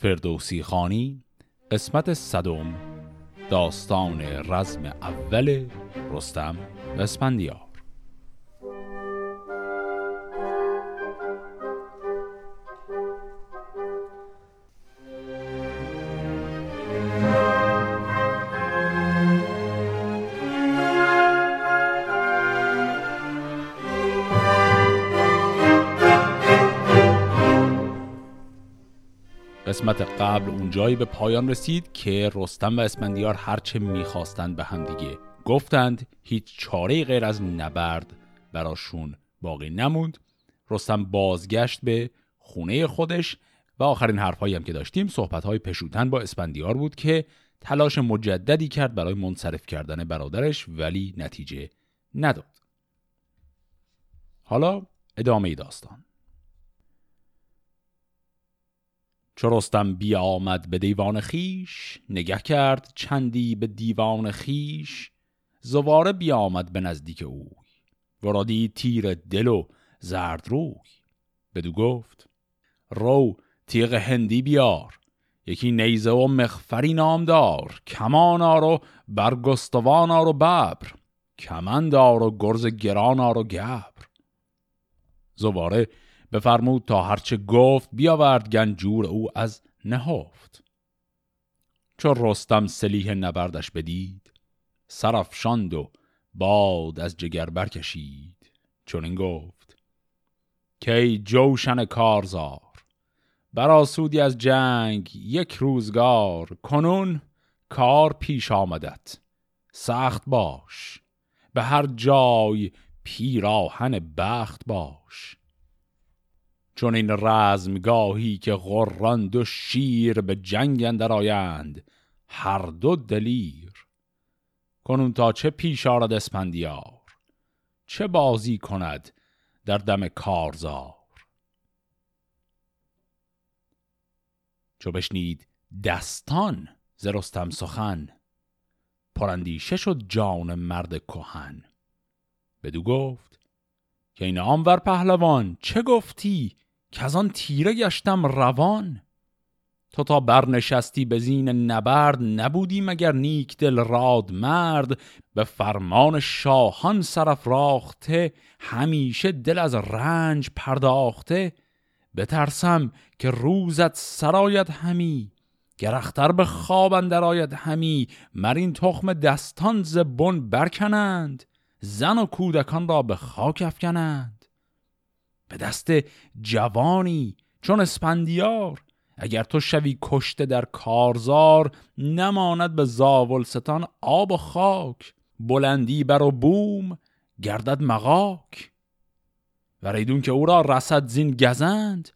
فردوسی خانی قسمت صدم داستان رزم اول رستم و اسپندیار قبل اونجایی به پایان رسید که رستم و اسپندیار هرچه می‌خواستند به هم دیگه گفتند هیچ چاره غیر از نبرد براشون باقی نموند. رستم بازگشت به خونه خودش و آخرین حرفهایی هم که داشتیم صحبتهای پشوتن با اسپندیار بود که تلاش مجددی کرد برای منصرف کردن برادرش ولی نتیجه نداد. حالا ادامه داستان. چو رستم آمد به دیوان خیش نگه کرد چندی به دیوان خیش زواره آمد به نزدیک اوی. ورادی تیر دل و زرد روی. بدو گفت رو تیغ هندی بیار. یکی نیزه و مخفری نامدار کمان آر و برگستوان آر و ببر. کمندار و گرز گران آر گبر. زواره بفرمود تا هرچه گفت بیاورد گنجور او از نهفت. چو رستم سلیح نبردش بدید سرفشاند و باد از جگر برکشید. چون این گفت کی جوشن کارزار براسودی از جنگ یک روزگار کنون کار پیش آمدت سخت باش به هر جای پیراهن بخت باش. چون این رزمگاهی که غران و شیر به جنگ اندر آیند هر دو دلیر. کنون تا چه پیش آرد اسپندیار؟ چه بازی کند در دم کارزار؟ چو بشنید دستان زرستم سخن پرندیشه شد جان مرد کهن. بدو گفت که این آنور پهلوان چه گفتی که از آن تیره گشتم روان. تو تا برنشستی به زین نبرد نبودی مگر نیک دل راد مرد. به فرمان شاهان راخته همیشه دل از رنج پرداخته. بترسم که روزت سرایت همی گرختر به خواب اندر آید همی. مرین تخم دستان زبون برکنند زن و کودکان را به خاک افکنند. به دست جوانی چون اسپندیار اگر تو شوی کشته در کارزار نماند به زاولستان آب و خاک. بلندی بر و بوم گردد مغاک. و ریدون که او را رسد زین گزند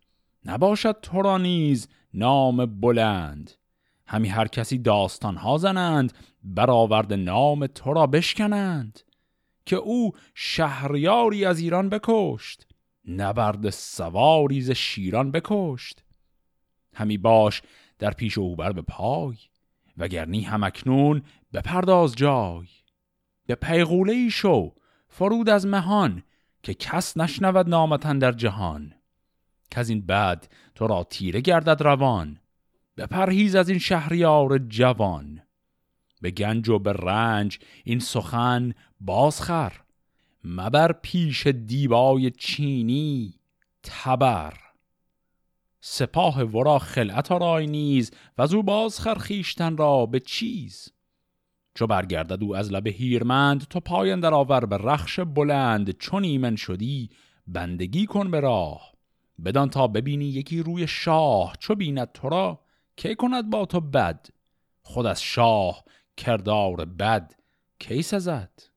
نباشد تو را نیز نام بلند. همی هر کسی داستان ها زنند برآورد نام تو را بشکنند. که او شهریاری از ایران بکشت. نبرد سواری ز شیران بکشت. همی باش در پیش او بر به پای وگرنی همکنون بپرداز جای. به پیغوله ای شو فرود از مهان که کس نشنود نامتن در جهان. که از این بد تو را تیره گردد روان بپرهیز از این شهریار جوان. به گنج و به رنج این سخن بازخر مبر پیش دیبای چینی تبر. سپاه ورا خلعت رای نیز و از باز خرخیشتن را به چیز. چو برگردد او از لب هیرمند تو پاین در آور به رخش بلند. چون ایمن شدی بندگی کن به راه. بدان تا ببینی یکی روی شاه چو بیند تو را کی کند با تو بد؟ خود از شاه کردار بد کی سزد؟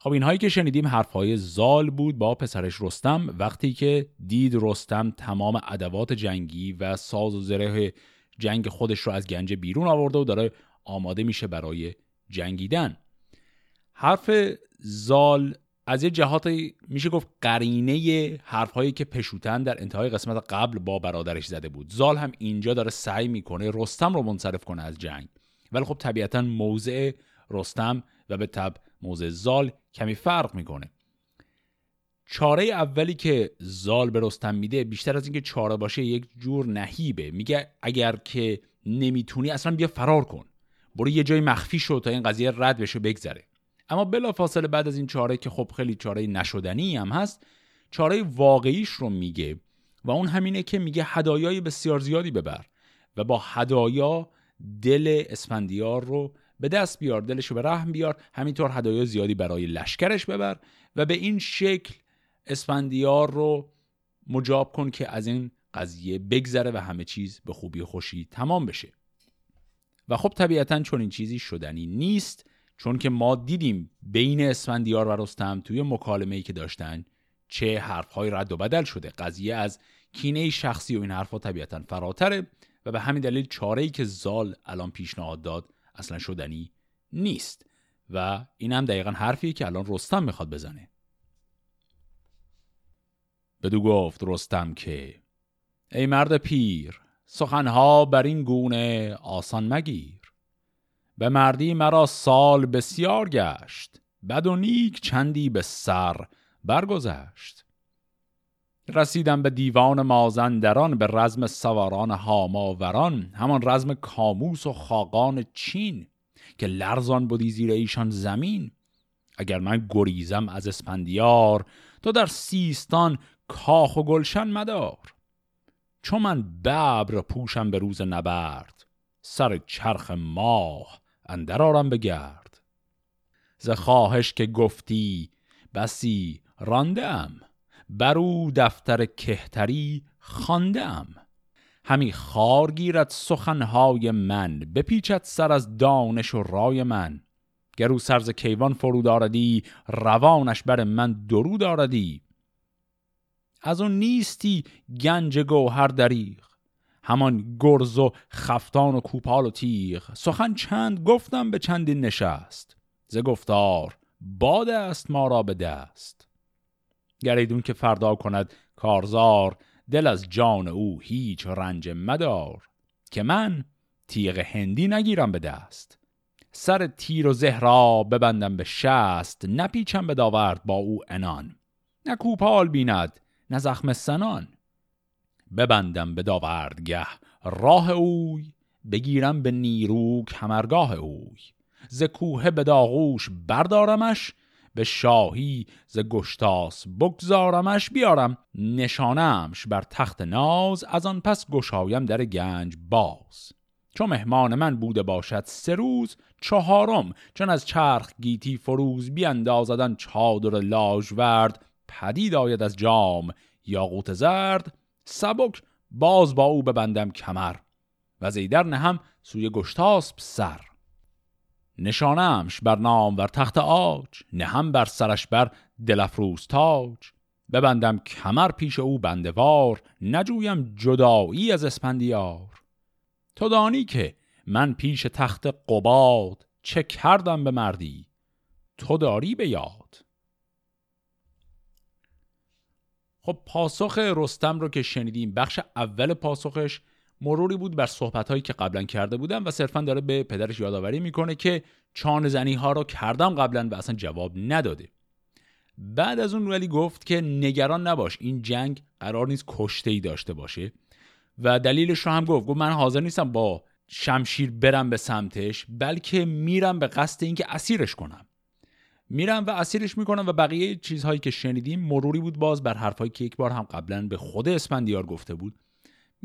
خب اینهایی که شنیدیم حرفهای زال بود با پسرش رستم وقتی که دید رستم تمام ادوات جنگی و ساز و زره جنگ خودش رو از گنج بیرون آورده و داره آماده میشه برای جنگیدن. حرف زال از یه جهات میشه گفت قرینه حرفهایی که پشوتن در انتهای قسمت قبل با برادرش زده بود. زال هم اینجا داره سعی می‌کنه رستم رو منصرف کنه از جنگ. ولی خب طبیعتا موضع رستم و به تب موضع زال کمی فرق می‌کنه. چاره اولی که زال به رستم میده بیشتر از اینکه چاره باشه یک جور نهیبه. میگه اگر که نمی‌تونی اصلا بیا فرار کن. برو یه جای مخفی شو تا این قضیه رد بشه بگذره. اما بلا فاصله بعد از این چاره که خب خیلی چاره نشدنی هم هست چاره واقعیش رو میگه و اون همینه که میگه هدایای بسیار زیادی ببر و با هدایا دل اسفندیار رو به دست بیار دلش رو به رحم بیار همینطور هدایا زیادی برای لشکرش ببر و به این شکل اسفندیار رو مجاب کن که از این قضیه بگذره و همه چیز به خوبی خوشی تمام بشه. و خب طبیعتا چون این چیزی شدنی نیست چون که ما دیدیم بین اسفندیار و رستم توی مکالمه ای که داشتن چه حرفهای رد و بدل شده. قضیه از کینه شخصی و این حرفها طبیعتا فراتره و به همین دلیل چاره ای که زال الان پیشنهاد داد اصلا شدنی نیست. و این هم دقیقا حرفیه که الان رستم می‌خواد بزنه. بدو گفت رستم که ای مرد پیر سخنها بر این گونه آسان مگیر. به مردی مرا سال بسیار گشت بد و نیک چندی به سر برگذشت. رسیدم به دیوان مازندران به رزم سواران هاماوران همان رزم کاموس و خاقان چین که لرزان بودی زیر ایشان زمین. اگر من گریزم از اسپندیار تو در سیستان کاخ و گلشن مدار. چون من ببر پوشم به روز نبرد سر چرخ ماه اندرارم بگرد ز خواهش که گفتی بسی راندم. برو دفتر کهتری خواندم. همی خار گیرد سخنهای من بپیچد سر از دانش و رای من. گرو سرز کیوان فرود آردی روانش بر من درود آردی. از اون نیستی گنج گوهر دریغ همان گرز و خفتان و کوپال و تیغ. سخن چند گفتم به چندین نشست ز گفتار باد است ما را به دست. گریدون که فردا کند کارزار دل از جان او هیچ رنج مدار. که من تیغ هندی نگیرم به دست. سر تیر و زهرا ببندم به شست نپیچم به داورد با او انان نه کوپال بیند نه زخم سنان. ببندم به داوردگه راه اوی بگیرم به نیرو کمرگاه اوی. ز کوه به داغوش بردارمش به شاهی ز گشتاس بگذارمش بیارم نشانمش بر تخت ناز از آن پس گشایم در گنج باز. چون مهمان من بوده باشد سه روز چهارم چون از چرخ گیتی فروز بیاندازدن چادر لاژورد. پدید آید از جام یاقوت زرد سبک باز با او ببندم کمر. و زیدر نهم سوی گشتاسب سر. نشانمش بر نام بر تخت آج نهم بر سرش بر دلفروز تاج. ببندم کمر پیش او بندوار نجویم جدایی از اسپندیار. تو دانی که من پیش تخت قباد چه کردم به مردی؟ تو داری به یاد. خب پاسخ رستم رو که شنیدیم بخش اول پاسخش مروری بود بر صحبت که قبلا کرده بودم و صرفا داره به پدرش یادآوری می‌کنه که چان زنی ها رو کردم قبلا و اصلا جواب نداده. بعد از اون ولی گفت که نگران نباش این جنگ قرار نیست کشته ای داشته باشه. و دلیلش رو هم گفت گفت من حاضر نیستم با شمشیر برم به سمتش بلکه میرم به قصد اینکه اسیرش کنم. میرم و اسیرش می‌کنم و بقیه چیزهایی که شنیدیم مروری بود باز بر حرفهایی که یک بار هم قبلا به خود اسپندیار گفته بود.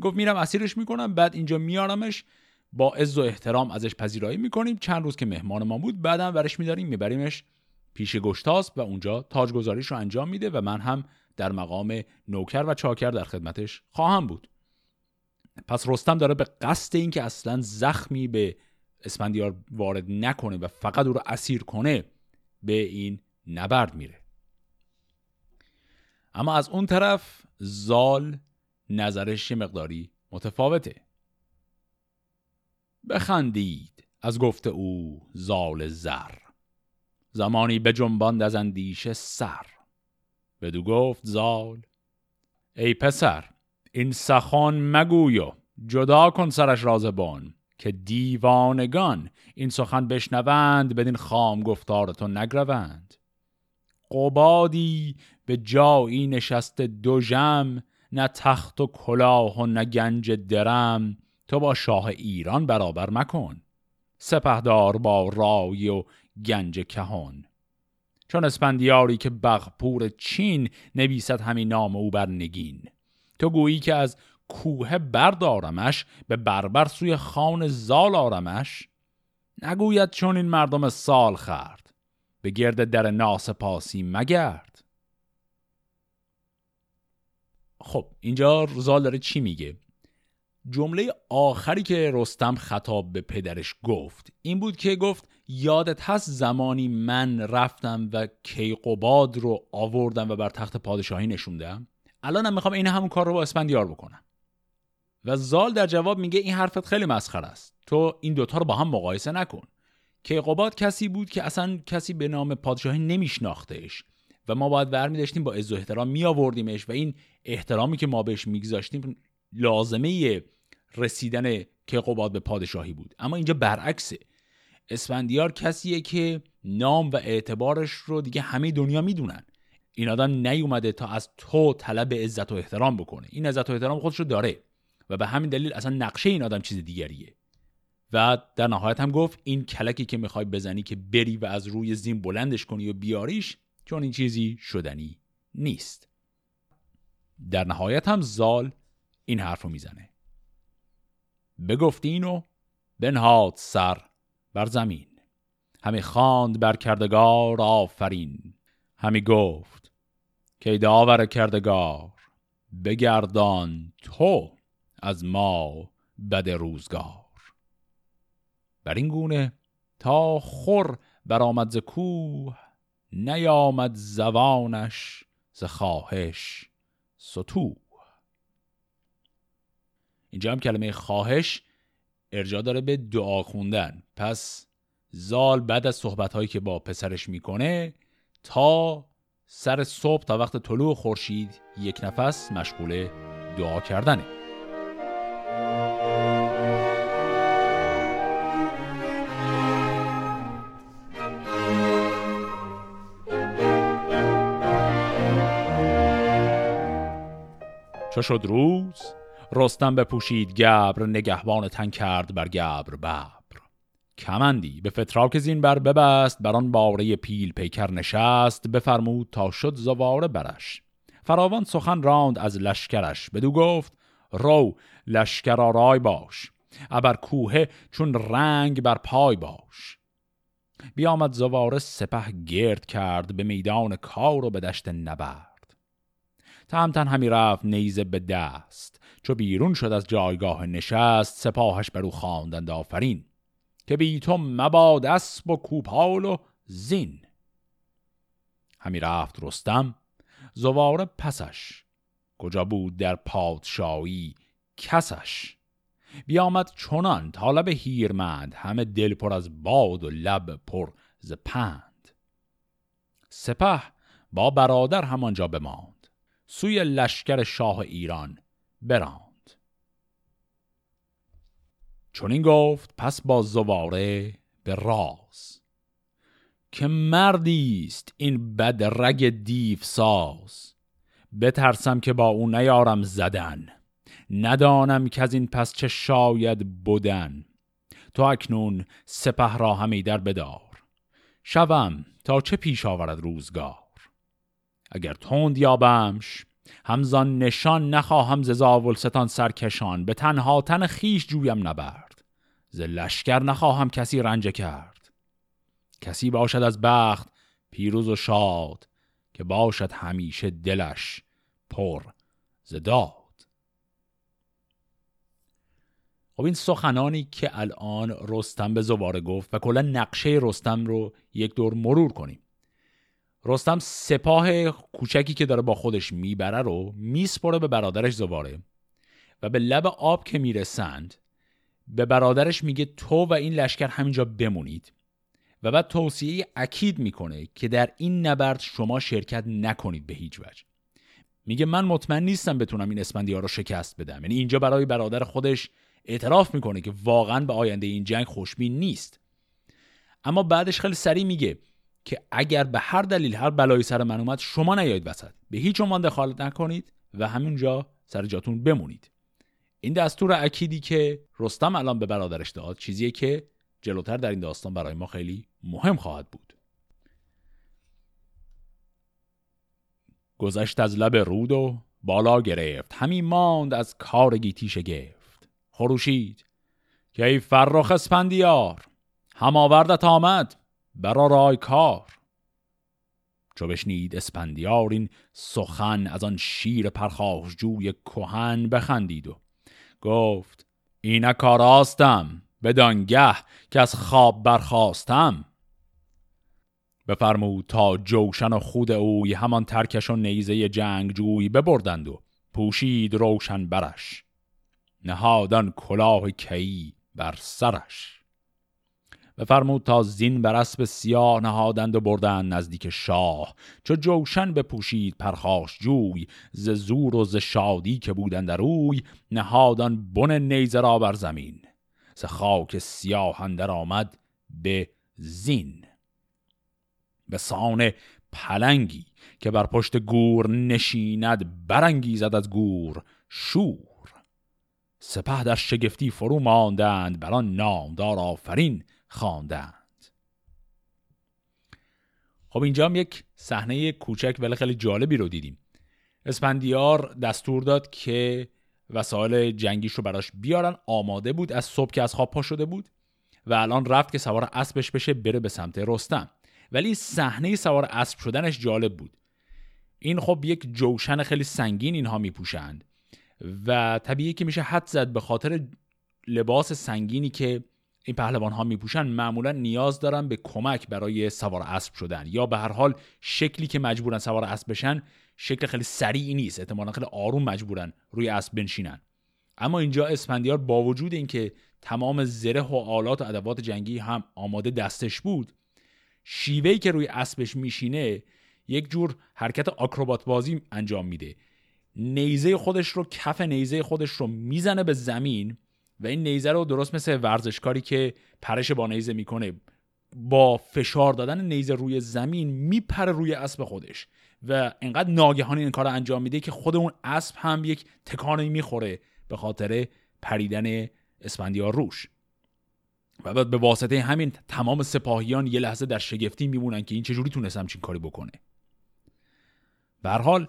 گفت میرم اسیرش می‌کنم بعد اینجا میارمش با عز و احترام ازش پذیرایی می‌کنیم. چند روز که مهمان ما بود بعدم ورش میداریم میبریمش پیش گشتاس و اونجا تاجگذاریش رو انجام میده و من هم در مقام نوکر و چاکر در خدمتش خواهم بود. پس رستم داره به قصد اینکه اصلا زخمی به اسپندیار وارد نکنه و فقط او رو اسیر کنه به این نبرد میره. اما از اون طرف زال نظرش یه مقداری متفاوته. بخندید از گفته او زال زر. زمانی به جنباند از اندیشه سر. بدو گفت زال ای پسر این سخان مگویو. جدا کن سرش رازبان که دیوانگان این سخن بشنوند بدین خام گفتار تو نگروند. قبادی به جایی نشست دو جم نه تخت و کلاه و نه گنج درم. تو با شاه ایران برابر مکن. سپهدار با رای و گنج کهان چون اسپندیاری که بغپور چین نویسد همین نام او بر نگین. تو گویی که از کوه بردارمش به بربر سوی خان زال آرمش. نگوید چون این مردم سال خرد. به گرد در ناسپاسی مگرد. خب اینجا زال داره چی میگه؟ جمله آخری که رستم خطاب به پدرش گفت این بود که گفت یادت هست زمانی من رفتم و کیقوباد رو آوردم و بر تخت پادشاهی نشوندم؟ الانم می‌خوام این همون کار رو با اسپندیار بکنم. و زال در جواب میگه این حرفت خیلی مسخره است. تو این دوتا رو با هم مقایسه نکن. کیقوباد کسی بود که اصلا کسی به نام پادشاهی نمیشناختهش و ما باید برمی داشتیم با عز و احترام می آوردیمش و این احترامی که ما بهش میگذاشتیم لازمه رسیدن کیقوباد به پادشاهی بود. اما اینجا برعکسه. اسفندیار کسیه که نام و اعتبارش رو دیگه همه دنیا می‌دونن. این آدم نیومده تا از تو طلب عزت و احترام بکنه. این عزت و احترام خودش رو داره و به همین دلیل اصلا نقشه این آدم چیز دیگریه. و در نهایت هم گفت این کلکی که می‌خوای بزنی که بری و از روی زین بلندش کنی و بیاریش چون این چیزی شدنی نیست. در نهایت هم زال این حرف رو می‌زنه. بگفتین و بنهاد سر بر زمین. همی خواند بر کردگار آفرین. همی گفت که داور کردگار بگردان تو از ما بد روزگار. بر این گونه تا خور برآمد ز کوه نیامد زبانش ز خواهش ستوه اینجا هم کلمه خواهش ارجا داره به دعا خوندن. پس زال بعد از صحبت هایی که با پسرش می‌کنه تا سر صبح تا وقت طلوع خورشید یک نفس مشغول دعا کردنه. چو شد روز رستم بپوشید گبر نگهبان تن کرد بر گبر ببر. کمندی به فتراک زین بر ببست بر آن باره پیل پیکر نشست بفرمود تا شد زواره برش. فراوان سخن راند از لشکرش بدو گفت رو لشکر آرای باش ابر کوه چون رنگ بر پای باش. بیامد زواره سپه گرد کرد به میدان کار و به دشت نبرد. تهمتن همی رفت نیزه به دست. چو بیرون شد از جایگاه نشست سپاهش بر او خواندند آفرین. که بی تو مباد اسب و کوپال و زین. همی رفت رستم زواره پسش. کجا بود در پادشاهی کسش؟ بیامد چنان طالب هیرمند همه دل پر از باد و لب پر ز پند. سپه با برادر همانجا بماند. سوی لشکر شاه ایران براند. چون این گفت پس با زواره به راز که مردی است این بد رگ دیو ساز بترسم که با او نیارم زدن. ندانم که از این پس چه شاید بودن تو اکنون سپه را همی در بدار. شوم تا چه پیش آورد روزگار؟ اگر تند یابمش همزان نشان نخواهم ز زاولستان سرکشان به تنها تن خیش جویم نبرد. ز لشکر نخواهم کسی رنجه کرد. کسی باشد از بخت پیروز و شاد که باشد همیشه دلش پر ز داد. خب این سخنانی که الان رستم به زواره گفت و کلا نقشه رستم رو یک دور مرور کنیم. رستم سپاه کوچکی که داره با خودش می‌بره رو میسپره به برادرش زواره و به لب آب که می‌رسند به برادرش میگه تو و این لشکر همینجا بمونید. و بعد توصیه اکید می‌کنه که در این نبرد شما شرکت نکنید به هیچ وجه. میگه من مطمئن نیستم بتونم این اسفندیار رو شکست بدم. یعنی اینجا برای برادر خودش اعتراف می‌کنه که واقعا به آینده این جنگ خوشبین نیست. اما بعدش خیلی سریع میگه که اگر به هر دلیل هر بلایی سر من اومد شما نیایید وسط. به هیچ عنوان دخالت نکنید و همینجا سر جاتون بمونید. این دستور اکیدی که رستم الان به برادرش داد چیزیه که جلوتر در این داستان برای ما خیلی مهم خواهد بود. گذشت از لب رود و بالا گرفت. همین ماند از کار گیتی شگفت. خروشید. که ای فرخ اسپندیار هماوردت آمد. برآرای کار. چو بشنید اسپندیار این سخن از آن شیر جوی کهن بخندید و گفت اینک آراستم بدانگه که از خواب برخاستم بفرمود تا جوشن و خود اوی همان ترکش و نیزه جنگ جوی ببردند و پوشید روشن برش. نهادان کلاه کی بر سرش. بفرمود تا زین بر اسب سیاه نهادند و بردند نزدیک شاه. چو جوشن بپوشید پرخاش جوی ز زور و ز شادی که بودند روی نهادان بن نیزه را بر زمین. ز خاک سیاه اندر آمد به زین. به سان پلنگی که بر پشت گور نشیند برانگیزد از گور شور. سپه در شگفتی فرو ماندند بر آن نامدار آفرین خواندند. خب اینجا هم یک صحنه کوچک ولی خیلی جالبی رو دیدیم. اسپندیار دستور داد که وسایل جنگیش رو براش بیارن. آماده بود از صبح که از خواب پا شده بود و الان رفت که سوار اسبش بشه بره به سمت رستم. ولی صحنه سوار اسب شدنش جالب بود. این خب یک جوشن خیلی سنگین اینها میپوشند و طبیعی که میشه حد زد به خاطر لباس سنگینی که این پهلوان ها میپوشن معمولا نیاز دارن به کمک برای سوار اسب شدن یا به هر حال شکلی که مجبورن سوار اسب بشن شکل خیلی سریعی نیست. احتمالا خیلی آروم مجبورن روی اسب بنشینن. اما اینجا اسفندیار با وجود اینکه تمام زره و آلات و ادوات جنگی هم آماده دستش بود شیوهی که روی اسبش میشینه یک جور حرکت آکروبات بازی انجام میده. نیزه خودش رو کف نیزه خودش رو می‌زنه به زمین و این نیزه رو درست مثل ورزشکاری که پرش با نیزه می‌کنه با فشار دادن نیزه روی زمین میپره روی اسب خودش و انقدر ناگهانی این کار انجام میده که خود اون اسب هم یک تکانی می‌خوره به خاطر پریدن اسفندیار روش. و بعد به واسطه همین تمام سپاهیان یه لحظه در شگفتی میمونن که این چجوری تونست همچین کاری بکنه. به حال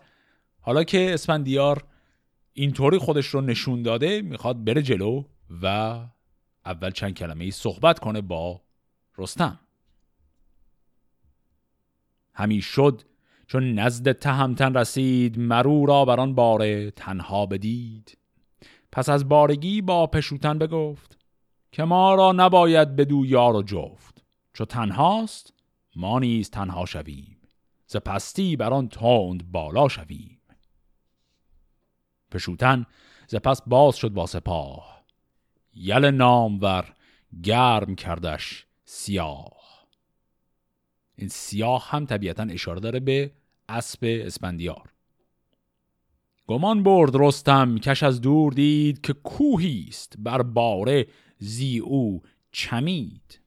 حالا که اسفندیار اینطوری خودش رو نشون داده می‌خواد بره جلو. و اول چند کلمه ای صحبت کنه با رستم. همی شد چون نزد تهمتن رسید مرو را بر آن باره تنها بدید. پس از بارگی با پشوتن بگفت که ما را نباید بدو یار و جفت. چو تنهاست ما نیز تنها شویم. ز پستی بر آن تند بالا شویم. پشوتن ز پس باز شد با سپاه. یل نامور گرم کردش سیاه. این سیاه هم طبیعتا اشاره داره به اسب اسپندیار گمان برد رستم کش از دور دید که کوهی است بر باره زی او چمید.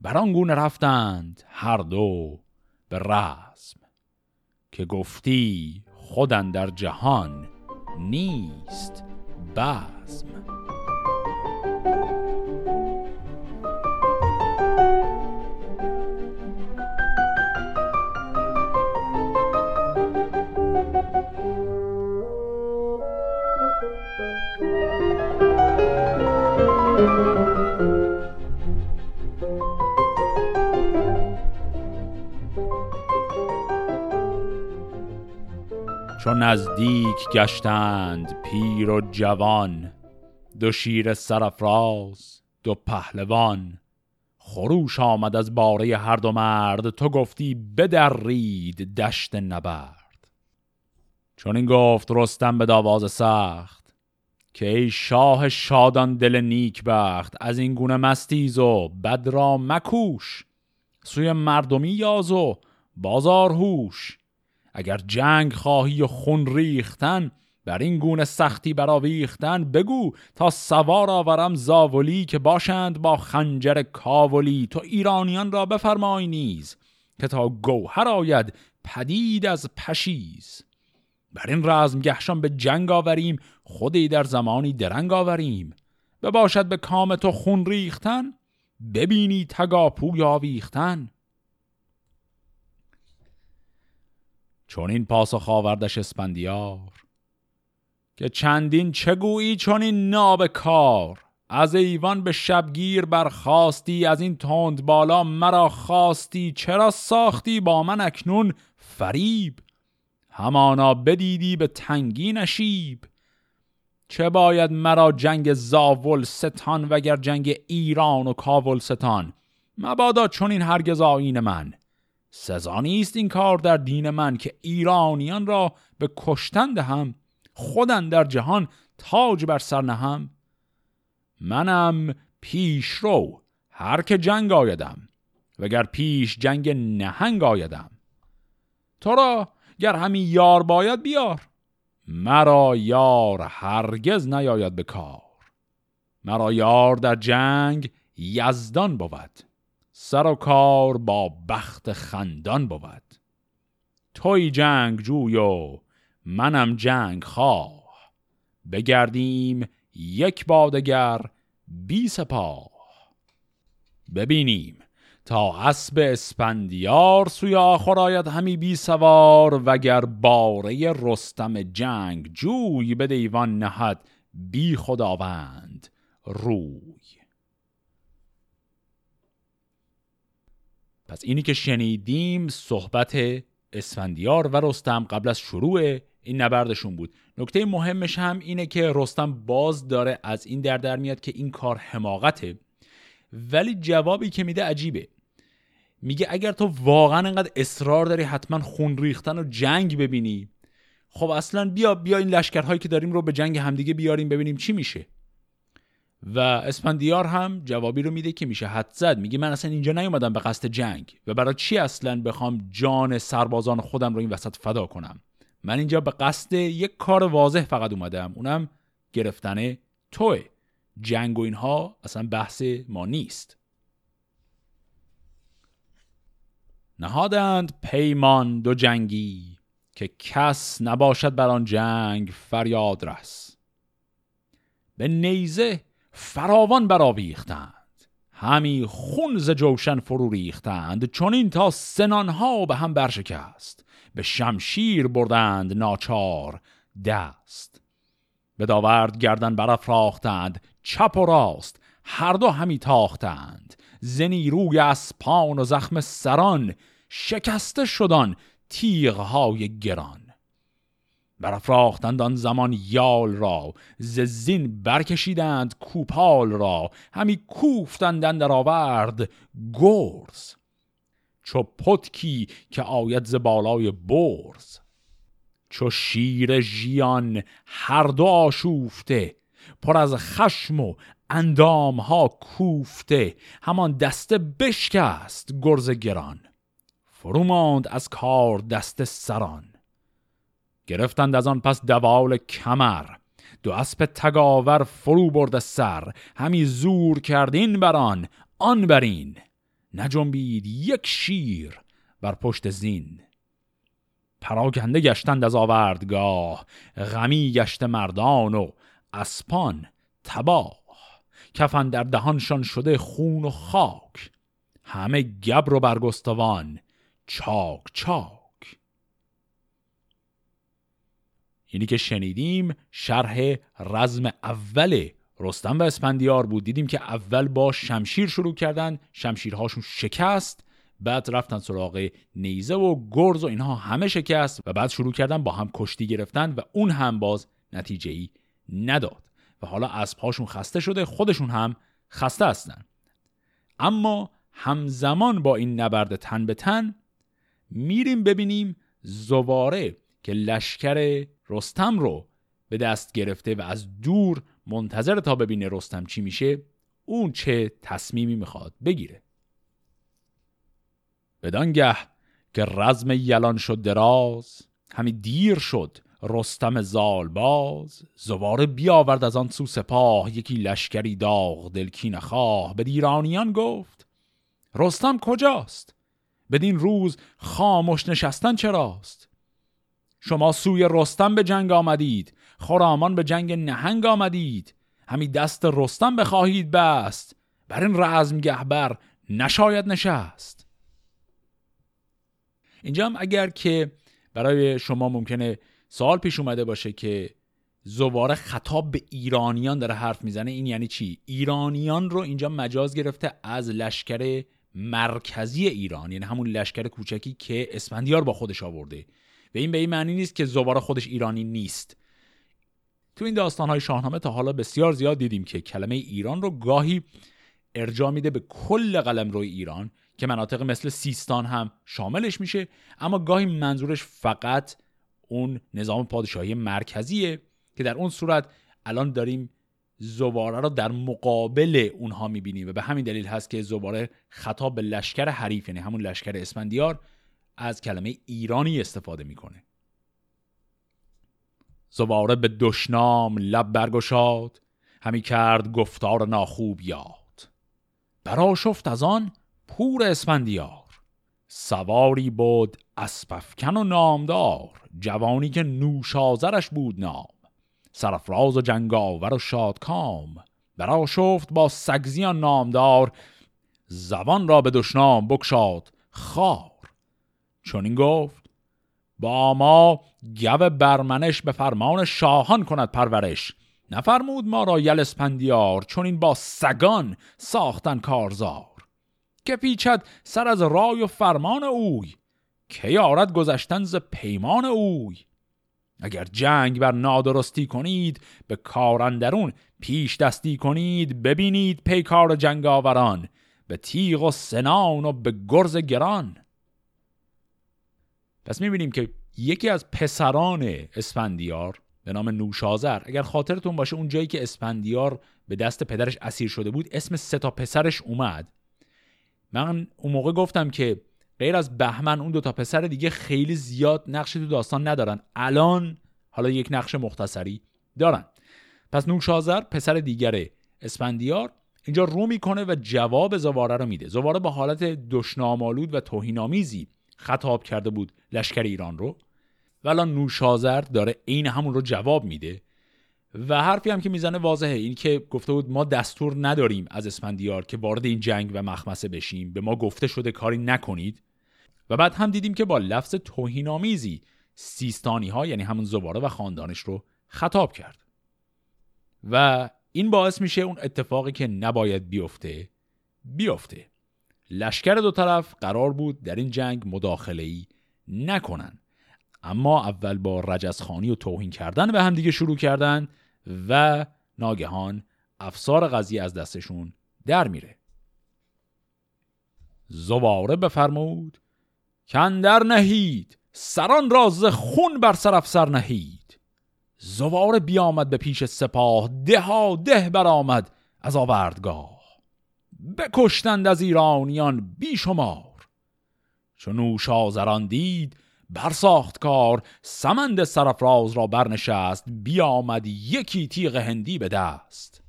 بر آن گونه رفتند هر دو به رسم که گفتی خودن در جهان نیست بزم. چون نزدیک گشتند پیر و جوان دو شیر سرفراز دو پهلوان. خروش آمد از باره هر دو مرد تو گفتی بدرید دشت نبرد. چون این گفت رستم به داواز سخت که ای شاه شادان دل نیک بخت از این گونه مستیز و بد را مکوش. سوی مردمی یاز و بازار هوش. اگر جنگ خواهی و خون ریختن بر این گونه سختی براویختن بگو تا سوار آورم زاولی که باشند با خنجر کاولی. تو ایرانیان را بفرمای نیز که تا گوهر آید پدید از پشیز. بر این رزم گهشان به جنگ آوریم خودی در زمانی درنگ آوریم. بباشد به کام تو خون ریختن ببینی تگاپوی آویختن. چون این پاسخ آوردش اسپندیار که چندین چگویی چون این ناب کار از ایوان به شبگیر برخواستی از این تند بالا مرا خواستی چرا ساختی با من اکنون فریب؟ همانا بدیدی به تنگی نشیب. چه باید مرا جنگ زاول ستان وگر جنگ ایران و کاول ستان مبادا چون این هرگز آین من. سزا نیست این کار در دین من که ایرانیان را به کشتن دهم خودن در جهان تاج بر سر نهم. منم پیش رو هر که جنگ آیدم وگر پیش جنگ نهنگ آیدم. تو را گر همی یار باید بیار مرا یار هرگز نیاید به کار. مرا یار در جنگ یزدان بود. سر و کار با بخت خندان بود. توی جنگ جوی و منم جنگ خواه. بگردیم یک بادگر بی سپاه. ببینیم تا اسب اسپندیار سوی آخر آید همی بی سوار وگر باره رستم جنگ جوی به دیوان نهد بی خداوند روی. پس اینی که شنیدیم صحبت اسفندیار و رستم قبل از شروع این نبردشون بود. نکته مهمش هم اینه که رستم باز داره از این در در میاد که این کار حماقته. ولی جوابی که میده عجیبه. میگه اگر تو واقعا انقدر اصرار داری حتما خون ریختن و جنگ ببینی خب اصلا بیا بیا این لشکرهایی که داریم رو به جنگ همدیگه بیاریم ببینیم چی میشه. و اسپندیار هم جوابی رو میده که میشه حد زد. میگه من اصلا اینجا نیومدم به قصد جنگ و برای چی اصلا بخوام جان سربازان خودم رو این وسط فدا کنم؟ من اینجا به قصد یک کار واضح فقط اومدم. اونم گرفتن توه. جنگ و اینها اصلا بحث ما نیست. نهادند پیمان دو جنگی که کس نباشد بر جنگ فریاد رس. به نیزه فراوان برآویختند. همی خون ز جوشن فرو ریختند چون این تا سنانها به هم برشکست. به شمشیر بردند ناچار دست. به داورد گردن برافراختند چپ و راست هر دو همی تاختند. زنی روی اسپان و زخم سران شکسته شدن تیغهای گران. برافراختند آن زمان یال را. ز زین برکشیدند کوپال را. همی کوفتند در آورد گرز. چو پتکی که آید ز بالای برز. چو شیر ژیان هر دو آشوفته. پر از خشم و اندام ها کوفته. همان دسته بشکست گرز گران. فرو ماند از کار دست سران. گرفتند از آن پس دوال کمر. دو اسب تگاور فرو برد سر. همی زور کردین بران آن برین نجنبید یک شیر بر پشت زین. پراکنده گشتند از آوردگاه. غمی گشت مردان و اسپان تباه. کفن در دهانشان شده خون و خاک. همه گبر و برگستوان چاک چاک. اینی که شنیدیم شرح رزم اول رستم و اسپندیار بود. دیدیم که اول با شمشیر شروع کردن شمشیرهاشون شکست بعد رفتن سراغ نیزه و گرز و اینها همه شکست و بعد شروع کردن با هم کشتی گرفتن و اون هم باز نتیجه ای نداد و حالا اسبهاشون خسته شده خودشون هم خسته هستن. اما همزمان با این نبرد تن به تن میریم ببینیم زواره که لشکر رستم رو به دست گرفته و از دور منتظر تا ببینه رستم چی میشه اون چه تصمیمی می‌خواد بگیره. بدانگه که رزم یلان شد دراز همی دیر شد رستم زالباز. زواره بیاورد از آن سو سپاه یکی لشکری داغ دلکی نخواه به دیرانیان گفت رستم کجاست؟ بدین روز خاموش نشستن چراست؟ شما سوی رستم به جنگ آمدید. خرامان به جنگ نهنگ آمدید. همی دست رستم بخواهید بست. بر این رزم گهبر نشاید نشست. اینجا هم اگر که برای شما ممکنه سوال پیش اومده باشه که زواره خطاب به ایرانیان داره حرف می‌زنه این یعنی چی؟ ایرانیان رو اینجا مجاز گرفته از لشکر مرکزی ایران یعنی همون لشکر کوچکی که اسفندیار با خودش آورده. و این به این معنی نیست که زواره خودش ایرانی نیست. تو این داستانهای شاهنامه تا حالا بسیار زیاد دیدیم که کلمه ایران رو گاهی ارجا میده به کل قلم روی ایران که مناطق مثل سیستان هم شاملش میشه اما گاهی منظورش فقط اون نظام پادشاهی مرکزیه که در اون صورت الان داریم زواره رو در مقابل اونها می‌بینیم و به همین دلیل هست که زواره خطاب به لشکر حریف یعنی همون لشکر اسفندیار از کلمه ایرانی استفاده می‌کنه. زواره به دشنام لب برگشاد همی کرد گفتار ناخوب یاد. برا شفت از آن پور اسفندیار. سواری بود اسپفکن و نامدار جوانی که نوشازرش بود نام. سرفراز و جنگاور و شادکام. برا شفت با سگزیان نامدار زبان را به دشنام بکشاد خار چون این گفت با ما گو برمنش به فرمان شاهان کند پرورش. نفرمود ما را یل اسپندیار چون این با سگان ساختن کارزار. که پیچد سر از رای و فرمان اوی که یارد گذشتن ز پیمان اوی. اگر جنگ بر نادرستی کنید به کارندرون پیش دستی کنید ببینید پیکار جنگ آوران به تیغ و سنان و به گرز گران. پس می‌بینیم که یکی از پسران اسفندیار به نام نوشازر اگر خاطرتون باشه اون جایی که اسفندیار به دست پدرش اسیر شده بود اسم سه تا پسرش اومد. من اون موقع گفتم که غیر از بهمن اون دو تا پسر دیگه خیلی زیاد نقش تو داستان ندارن. الان حالا یک نقش مختصری دارن. پس نوشازر پسر دیگر اسفندیار اینجا رو می‌کنه و جواب زواره رو میده. زواره با حالت دشنامالود و توهینآمیزی خطاب کرده بود لشکر ایران رو. و الان نوشازر داره عین همون رو جواب میده. و حرفی هم که می‌زنه واضحه. این که گفته بود ما دستور نداریم از اسفندیار که وارد این جنگ و مخمسه بشیم. به ما گفته شده کاری نکنید. و بعد هم دیدیم که با لفظ توهینآمیزی سیستانی ها یعنی همون زباره و خاندانش رو خطاب کرد. و این باعث میشه اون اتفاقی که نباید بیفته بیفته. لشکر دو طرف قرار بود در این جنگ مداخله ای نکنن. اما اول با رجزخانی و توهین کردن به همدیگه شروع کردن و ناگهان افسار قضیه از دستشون در میره. زواره بفرمود کندر نهید سران راز خون بر سر افسر نهید. زواره بیامد به پیش سپاه ده ده برآمد از آوردگاه. بکشتند از ایرانیان بیشمار. چون نوشازران دید برساخت کار سمند سرفراز را برنشست بیامد یکی تیغ هندی به دست.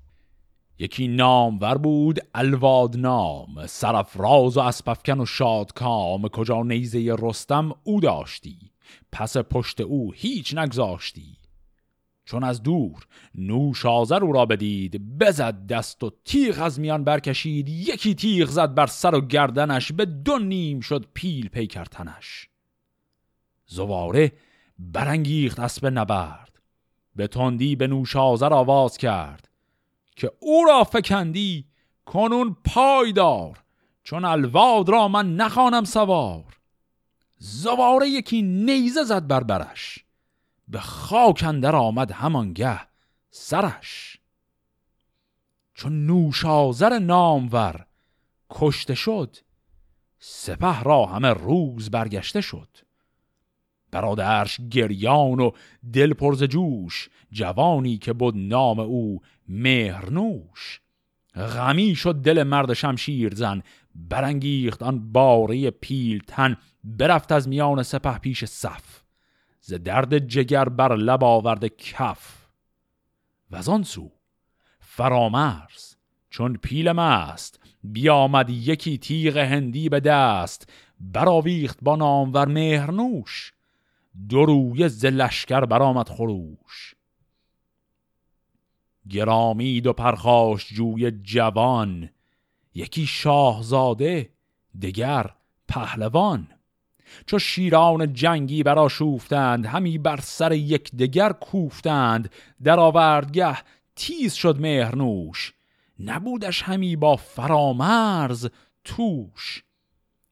یکی نام ور بود الواد نام سرفراز و اسپفکن و شادکام کجا نیزه رستم او داشتی؟ پس پشت او هیچ نگذاشتی. چون از دور نوشازر او را بدید بزد دست و تیغ از میان برکشید. یکی تیغ زد بر سر و گردنش به دو نیم شد پیل پیکرتنش زواره برانگیخت اسب نبرد. به تندی به نوشازر آواز کرد که او را فکندی کنون پایدار چون الواد را من نخوانم سوار. زواره یکی نیزه زد بر برش. به خاک اندر آمد همانگه سرش. چون نوشازر نامور کشته شد سپه را همه روز برگشته شد. برادرش گریان و دل پرز جوش جوانی که بود نام او مهرنوش. غمی شد دل مرد شمشیر زن برانگیخت آن پیل تن برفت از میان سپه پیش صف. ز درد جگر بر لب آورده کف. و آن سو فرامرز چون پیل مست بیامد یکی تیغ هندی به دست براویخت با نامور مهرنوش. دو روی ز لشکر برآمد خروش. گرامید و پرخاش جوی جوان یکی شاهزاده دگر پهلوان. چو شیران جنگی برا شوفتند همی بر سر یک دگر کوفتند. در آوردگه تیز شد مهرنوش نبودش همی با فرامرز توش.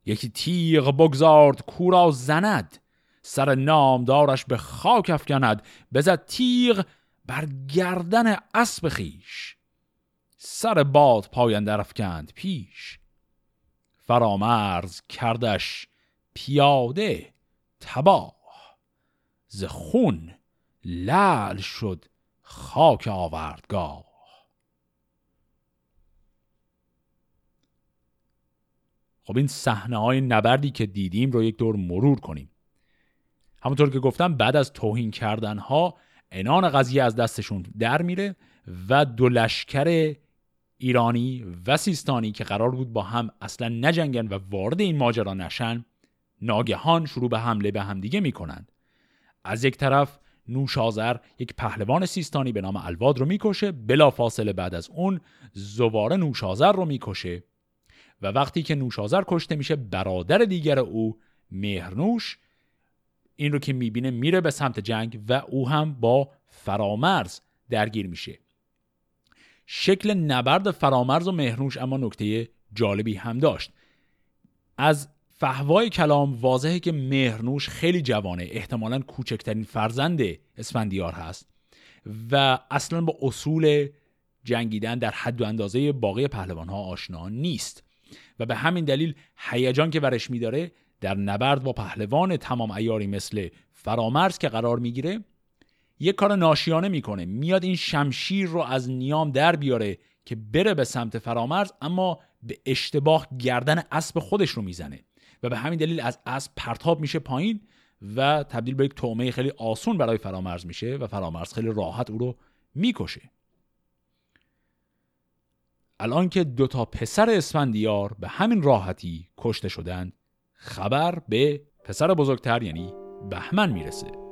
یکی تیغ بگذارد کورا زند. سر نامدارش به خاک افکند. بزد تیغ بر گردن اسب خیش سر باد پاینده افکند پیش. فرامرز کردش پیاده تباه. ز خون لعل شد خاک آوردگاه. خب این صحنه های نبردی که دیدیم رو یک دور مرور کنیم. همونطور که گفتم بعد از توهین کردن ها انان قضیه از دستشون در میره و دو لشکر ایرانی و سیستانی که قرار بود با هم اصلا نجنگن و وارد این ماجرا نشن ناگهان شروع به حمله به همدیگه می‌کنند. از یک طرف نوشازر یک پهلوان سیستانی به نام الواد رو می‌کشه بلا فاصله بعد از اون زواره نوشازر رو می‌کشه. و وقتی که نوشازر کشته میشه برادر دیگر او مهرنوش این رو که می‌بینه میره به سمت جنگ و او هم با فرامرز درگیر میشه. شکل نبرد فرامرز و مهرنوش اما نکته جالبی هم داشت. از فهوای کلام واضحه که مهرنوش خیلی جوانه. احتمالا کوچکترین فرزند اسفندیار هست. و اصلا با اصول جنگیدن در حد و اندازه باقی پهلوان ها آشنا نیست. و به همین دلیل هیجان که برش میداره در نبرد با پهلوان تمام ایاری مثل فرامرز که قرار می‌گیره یه کار ناشیانه می‌کنه. میاد این شمشیر رو از نیام در بیاره که بره به سمت فرامرز اما به اشتباه گردن اسب خودش رو می‌زنه. و به همین دلیل از اسب پرتاب میشه پایین و تبدیل به یک تومه خیلی آسون برای فرامرز میشه و فرامرز خیلی راحت او رو می‌کشه. الان که دوتا پسر اسفندیار به همین راحتی کشته شدند خبر به پسر بزرگتر یعنی بهمن می‌رسه.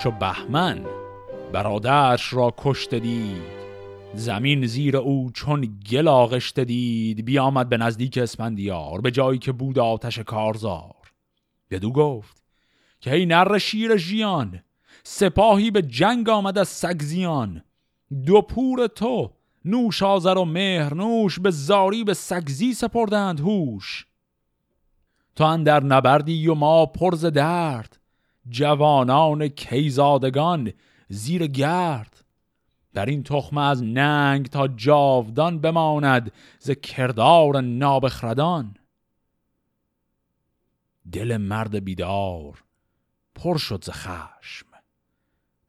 چو بهمن برادرش را کشته دید. زمین زیر او چون گل آغشته دید. بیامد به نزدیک اسفندیار به جایی که بود آتش کارزار. بدو گفت که ای نر شیر ژیان سپاهی به جنگ آمد از سگزیان. دو پور تو نوش آزر و مهرنوش به زاری به سگزی سپردند هوش. تو اندر نبردی و ما پرز درد. جوانان کیزادگان زیر گرد. در این تخم از ننگ تا جاودان بماند ز کردار نابخردان. دل مرد بیدار پر شد ز خشم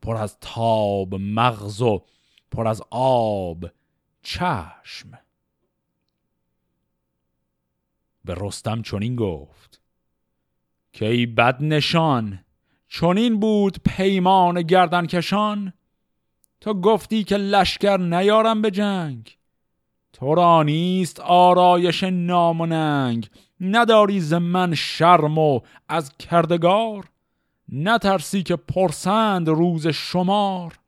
پر از تاب مغز و پر از آب چشم. به رستم چنین گفت که ای بد نشان چنین بود پیمان گردن کشان تو گفتی که لشکر نیارم به جنگ. تو را نیست آرایش ناموننگ نداری ز من شرم و از کردگار. نترسی که پرسند روز شمار.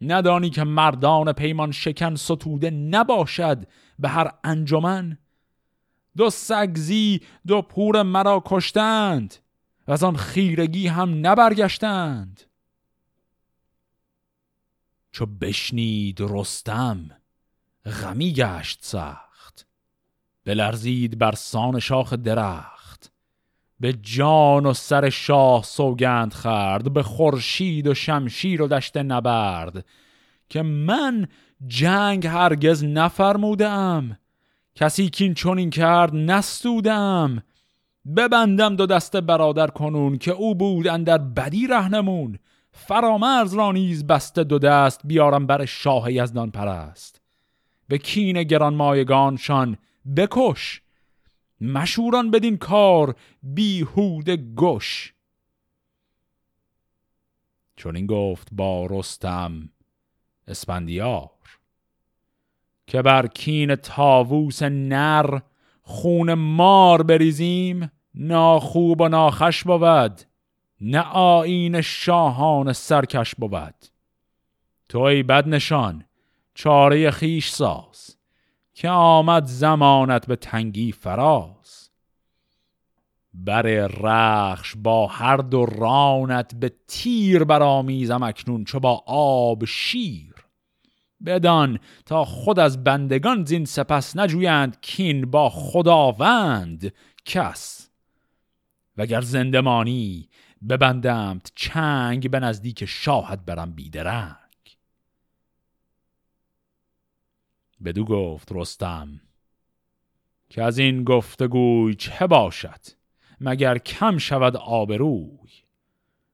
ندانی که مردان پیمان شکن ستوده نباشد به هر انجمن. دو سگزی دو پور مرا کشتند. و از آن خیرگی هم نبرگشتند. چو بشنید رستم غمی گشت سخت. بلرزید بر سان شاخ درخت. به جان و سر شاه سوگند خرد به خورشید و شمشیر و دشت نبرد. که من جنگ هرگز نفرمودم کسی کین چنین کرد نستودم. ببندم دو دست برادر کنون که او بود اندر بدی رهنمون. فرامرز را نیز بسته دو دست بیارم بر شاه یزدان پرست. به کین گران مایگانشان بکش. مشوران بدین کار بیهود گش. چون این گفت با رستم اسپندیار که بر کین تاووس نر خون مار بریزیم ناخوب و ناخش بود نه آین شاهان سرکش بود. تو ای بد نشان چاره خیش ساز که آمد زمانت به تنگی فراز. بر رخش با هر دو رانت به تیر برآمیزم اکنون چو با آب شیر. بدان تا خود از بندگان زین سپس نجویند کین با خداوند کس. وگر زندمانی ببندمت چنگ به نزدیک شاهد برم بیدرنگ. بدو گفت رستم که از این گفتگوی چه باشد؟ مگر کم شود آبروی؟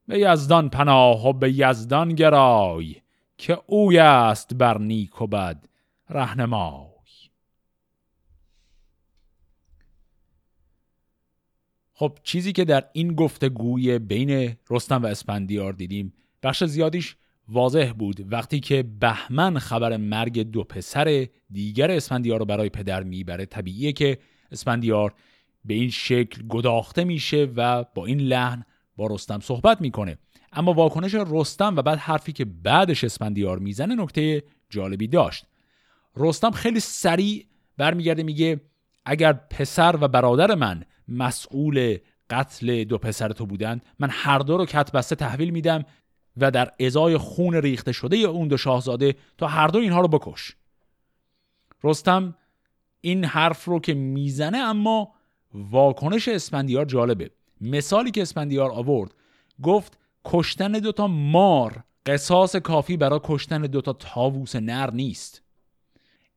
به یزدان پناه و به یزدان گرای که اوی است بر نیک و بد رهنمای. خب چیزی که در این گفتگوی بین رستم و اسپندیار دیدیم بخش زیادیش واضح بود. وقتی که بهمن خبر مرگ دو پسر دیگر اسفندیار رو برای پدر می‌بره طبیعیه که اسفندیار به این شکل گداخته میشه و با این لحن با رستم صحبت می‌کنه. اما واکنش رستم و بعد حرفی که بعدش اسفندیار می‌زنه نکته جالبی داشت. رستم خیلی سریع برمیگرده میگه اگر پسر و برادر من مسئول قتل دو پسر تو بودن. من هر دو رو کت بسته تحویل میدم و در ازای خون ریخته شده اون دو شاهزاده تا هر دو اینها رو بکش. رستم این حرف رو که می‌زنه اما واکنش اسپندیار جالبه. مثالی که اسپندیار آورد گفت کشتن دوتا مار قصاص کافی برای کشتن دوتا تاووس نر نیست.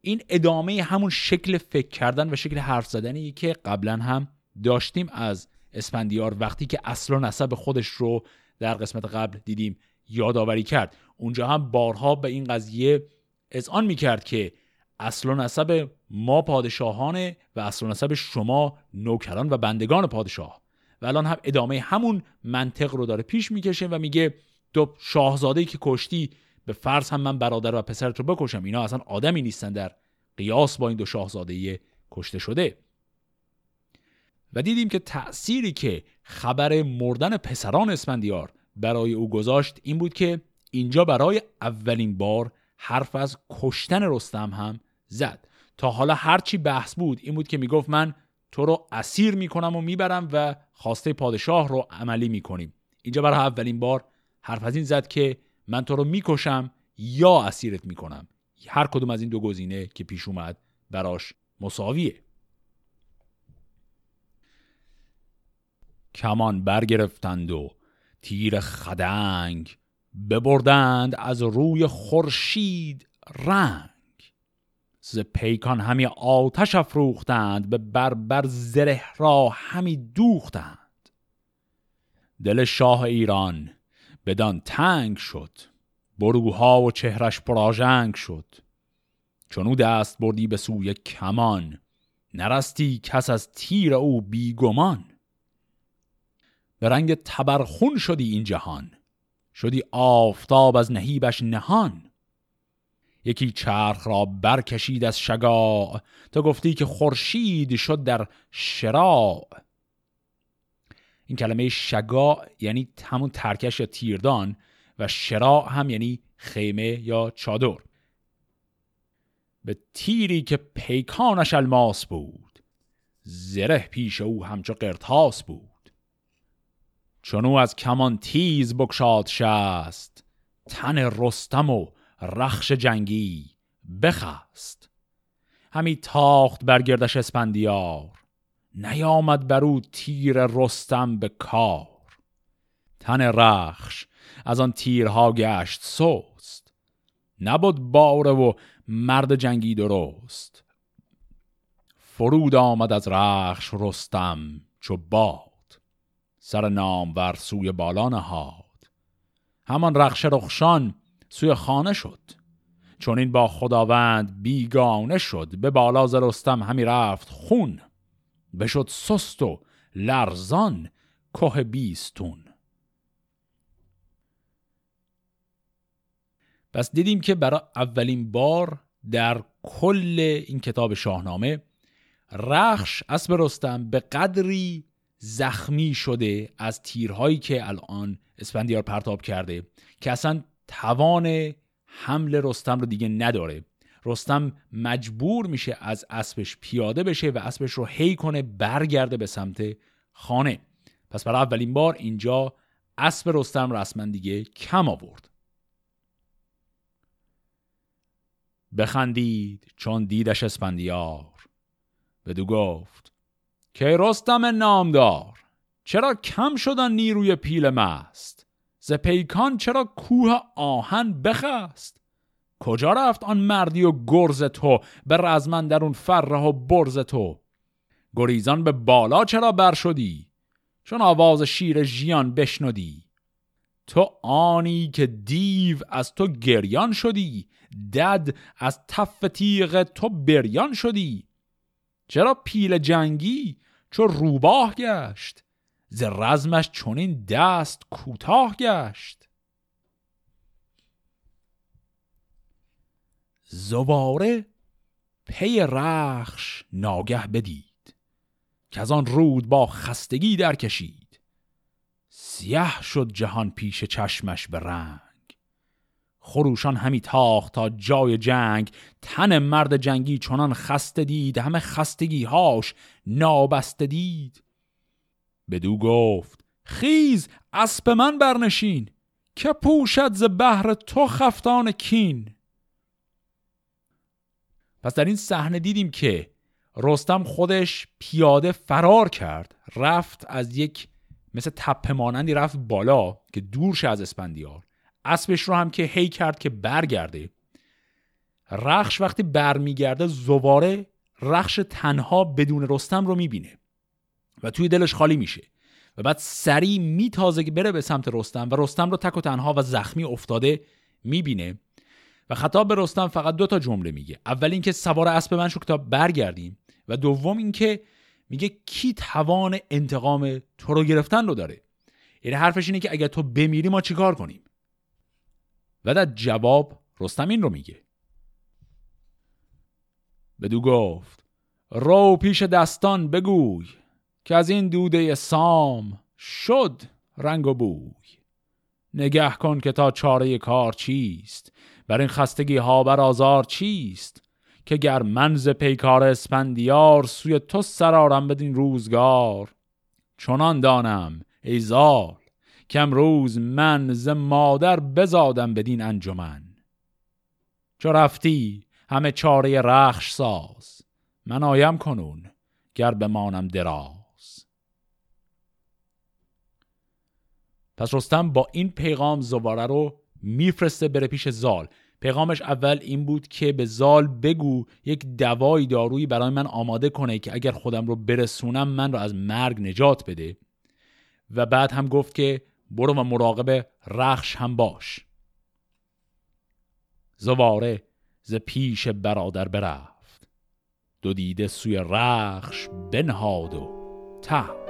این ادامه همون شکل فکر کردن و شکل حرف زدنی که قبلا هم داشتیم از اسپندیار وقتی که اصل و نسب خودش رو در قسمت قبل دیدیم یادآوری کرد. اونجا هم بارها به این قضیه اذعان می‌کرد که اصل و نسب ما پادشاهانه و اصل و نسب شما نوکران و بندگان پادشاه. و الان هم ادامه همون منطق رو داره پیش می‌کشه و میگه تو شاهزاده که کشتی به فرض هم من برادر و پسرت رو بکشم. اینا اصلا آدمی نیستن در قیاس با این دو شاهزاده کشته شده. و دیدیم که تأثیری که خبر مردن پسران اسفندیار برای او گذاشت این بود که اینجا برای اولین بار حرف از کشتن رستم هم زد. تا حالا هرچی بحث بود این بود که می‌گفت من تو رو اسیر می‌کنم و می‌برم و خواسته پادشاه رو عملی می‌کنیم. اینجا برای اولین بار حرف از این زد که من تو رو می‌کشم یا اسیرت می‌کنم. هر کدوم از این دو گزینه که پیش اومد براش مساویه. کمان برگرفتند و تیر خدنگ ببردند از روی خورشید رنگ. ز پیکان همی آتش افروختند به بربر زره را همی دوختند. دل شاه ایران بدان تنگ شد بروها و چهرش پراژنگ شد. چون دست بردی به سوی کمان نرستی کس از تیر او بیگمان. به رنگ تبرخون شدی این جهان. شدی آفتاب از نهیبش نهان. یکی چرخ را برکشید از شگاع تا گفتی که خورشید شد در شراع. این کلمه شگاع یعنی همون ترکش یا تیردان و شراع هم یعنی خیمه یا چادر. به تیری که پیکانش الماس بود زره پیش او همچو قرتاس بود. چون او از کمان تیز بکشاد شست تن رستم و رخش جنگی بخست. همی تاخت برگردش اسپندیار نیامد بر او تیر رستم به کار. تن رخش از آن تیرها گشت سوست نبود باره و مرد جنگی درست. فرود آمد از رخش رستم چو باد سر نام ور سوی بالا نهاد. همان رخش رخشان سوی خانه شد. چون این با خداوند بیگانه شد. به بالا ز رستم همی رفت خون. بشد سست و لرزان که بیستون. پس دیدیم که برای اولین بار در کل این کتاب شاهنامه رخش اسب رستم به قدری زخمی شده از تیرهایی که الان اسفندیار پرتاب کرده که اصلا توان حمل رستم رو دیگه نداره. رستم مجبور میشه از اسبش پیاده بشه و اسبش رو هی کنه برگرده به سمت خانه. پس برای اولین بار اینجا اسب رستم رسما دیگه کم آورد. بخندید چون دیدش اسپندیار بدو گفت که رستم نامدار چرا کم شدن نیروی پیل مست؟ ز پیکان چرا کوه آهن بخست؟ کجا رفت آن مردی و گرز تو به رزمن در اون فره و برز تو؟ گریزان به بالا چرا بر شدی؟ چون آواز شیر ژیان بشنودی؟ تو آنی که دیو از تو گریان شدی دد از تف تیغ تو بریان شدی؟ چرا پیل جنگی چو روباه گشت؟ ز رزمش چونین دست کوتاه گشت. زواره پی رخش ناگه بدید که از آن رود با خستگی در کشید سیه شد جهان پیش چشمش به رنگ. خروشان همی تاخت تا جای جنگ. تن مرد جنگی چنان خسته دید همه خستگی هاش نابسته دید. بدو گفت خیز اسب من برنشین که پوشد ز بهر تو خفتان کین. پس در این صحنه دیدیم که رستم خودش پیاده فرار کرد. رفت از یک مثل تپه مانندی رفت بالا که دور شه از اسپندیار. اسبش رو هم که هی کرد که برگرده. رخش وقتی برمیگرده زواره رخش تنها بدون رستم رو می‌بینه و توی دلش خالی میشه و بعد سریع میتازه که بره به سمت رستم و رستم رو تک و تنها و زخمی افتاده می‌بینه و خطاب به رستم فقط دو تا جمله میگه. اول اینکه سوار اسب من شو تا برگردیم و دوم اینکه میگه کی توان انتقام تو رو گرفتن رو داره. یعنی حرفش اینه که اگر تو بمیری ما چیکار کنیم؟ و در جواب رستم این رو میگه. بدو گفت رو پیش دستان بگوی که از این دوده سام شد رنگ و بوی. نگه کن که تا چاره کار چیست بر این خستگی ها بر آزار چیست که گر منز پیکار اسپندیار سوی تو سرارم بدین روزگار. چنان دانم ای زال که امروز من ز مادر بزادم بدین انجمن. چو رفتی همه چاره رخش ساز من آیم کنون گر بمانم دراز. پس رستم با این پیغام زواره رو میفرسته بره پیش زال. پیغامش اول این بود که به زال بگو یک دوای دارویی برای من آماده کنه که اگر خودم رو برسونم من رو از مرگ نجات بده. و بعد هم گفت که برو و مراقب رخش هم باش. زواره ز پیش برادر برفت. دو دیده سوی رخش بنهاد و تفت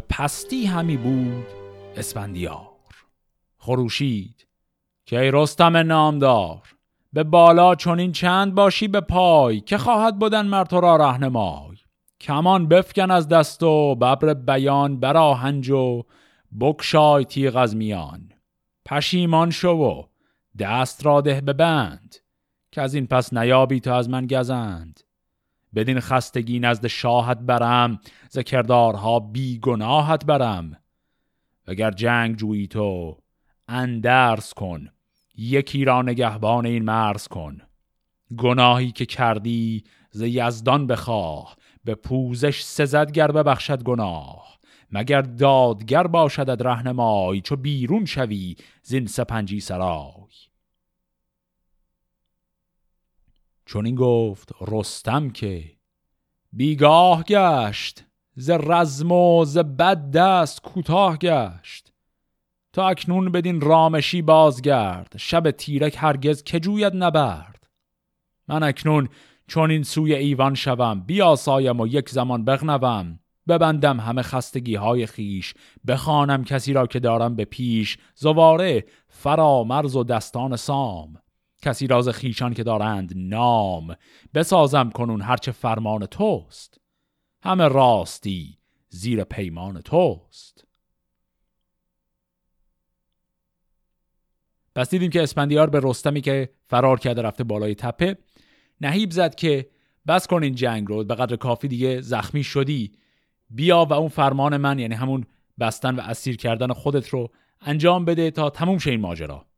به پستی همی بود اسفندیار. خروشید که ای رستم نامدار به بالا چونین چند باشی به پای که خواهد بودن مر تو را رهنمای. کمان بفکن از دست و ببر بیان براهنج و بکشای تیغ از میان. پشیمان شو و دست را ده ببند که از این پس نیابی تو از من گزند. بدین خستگی نزد شاهت برم ز کردارها بی گناهت برم. وگر جنگ جویی تو اندرس کن یکی را نگهبان این مرز کن. گناهی که کردی ز یزدان بخواه به پوزش سزد گر ببخشد گناه. مگر دادگر باشدد رهنمای چو بیرون شوی زین سپنجی سرای. چون این گفت رستم که بیگاه گشت ز رزم و ز بد دست کوتاه گشت. تا اکنون بدین رامشی بازگرد شب تیرک هرگز که جوید نبرد. من اکنون چون این سوی ایوان شوم بیاسایم و یک زمان بغنوم. ببندم همه خستگی های خیش بخوانم کسی را که دارم به پیش. زواره فرامرز و دستان سام. کسی راز خیشان که دارند نام بسازم کنون هرچه فرمان توست. همه راستی زیر پیمان توست. پس دیدیم که اسپندیار به رستمی که فرار کرده رفته بالای تپه نهیب زد که بس کن این جنگ رو به قدر کافی دیگه زخمی شدی. بیا و اون فرمان من یعنی همون بستن و اسیر کردن خودت رو انجام بده تا تموم شه این ماجرا.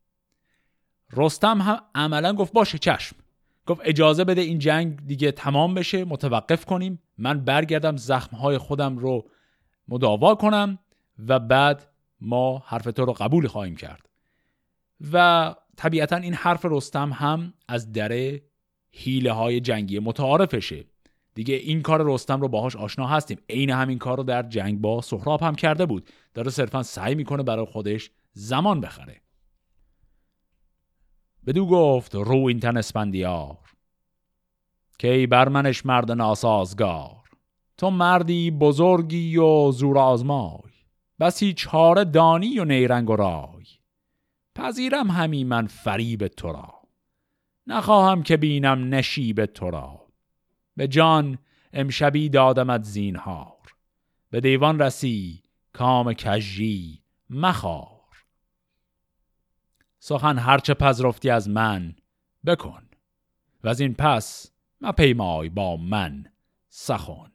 رستم هم عملا گفت باشه چشم. گفت اجازه بده این جنگ دیگه تمام بشه متوقف کنیم. من برگردم زخمهای خودم رو مداوا کنم و بعد ما حرف تو رو قبول خواهیم کرد. و طبیعتا این حرف رستم هم از دره حیله های جنگی متعارفشه. دیگه این کار رستم رو باهاش آشنا هستیم. عین همین کار رو در جنگ با سهراب هم کرده بود. داره صرفا سعی می‌کنه برای خودش زمان بخره. بدو گفت رو این تن اسپندیار که ای برمنش مرد ناسازگار. تو مردی بزرگی و زور آزمای بسی چاره دانی و نیرنگ و رای. پذیرم همی من فریب تو را نخواهم که بینم نشیب تو را به جان امشبی دادمت زینهار به دیوان رسی کام کجی مخار. سخن هرچه پذرفتی از من بکن. و از این پس مپیمای با من سخن.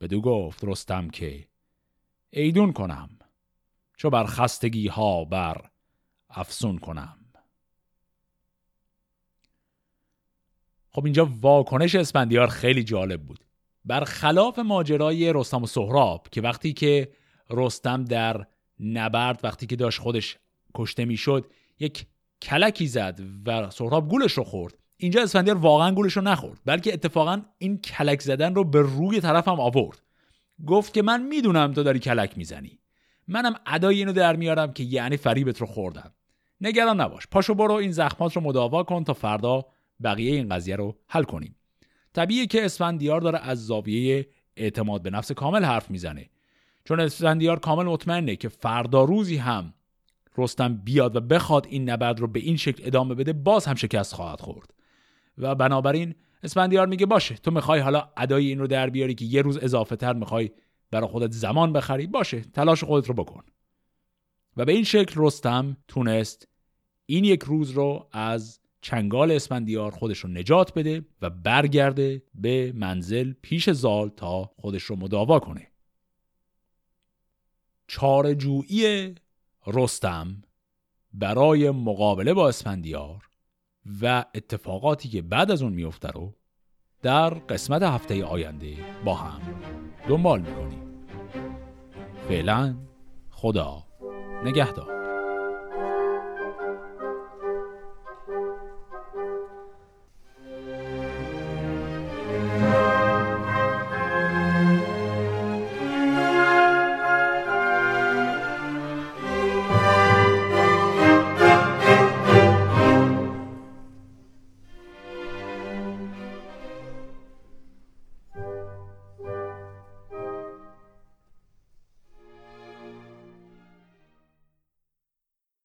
بدو گفت رستم که ایدون کنم چو بر خستگی ها بر افسون کنم. خب اینجا واکنش اسپندیار خیلی جالب بود. برخلاف ماجرای رستم و سهراب که وقتی که رستم در نبرد وقتی که داشت خودش کشته می‌شد یک کلکی زد و سهراب گولش رو خورد. اینجا اسفندیار واقعا گولش رو نخورد بلکه اتفاقا این کلک زدن رو به روی طرفم آورد. گفت که من می‌دونم تو داری کلک می‌زنی. منم ادای اینو در میارم که یعنی فریبت رو خوردم. نگران نباش پاشو برو این زخمات رو مداوا کن تا فردا بقیه این قضیه رو حل کنیم. طبیعیه که اسفندیار داره از زاویه اعتماد به نفس کامل حرف می‌زنه. چون اسفندیار کامل مطمئنه که فردا روزی هم رستم بیاد و بخواد این نبرد رو به این شکل ادامه بده باز هم شکست خواهد خورد. و بنابراین اسفندیار میگه باشه تو می‌خوای حالا ادای این رو در بیاری که یه روز اضافه تر می‌خوای برای خودت زمان بخری؟ باشه تلاش خودت رو بکن. و به این شکل رستم تونست این یک روز رو از چنگال اسفندیار خودش رو نجات بده و برگرده به منزل پیش زال تا خودش رو مداوا کنه. چارجویی رستم برای مقابله با اسفندیار و اتفاقاتی که بعد از اون میفته رو در قسمت هفته آینده با هم دنبال می‌کنیم. فعلا خدا نگهدار.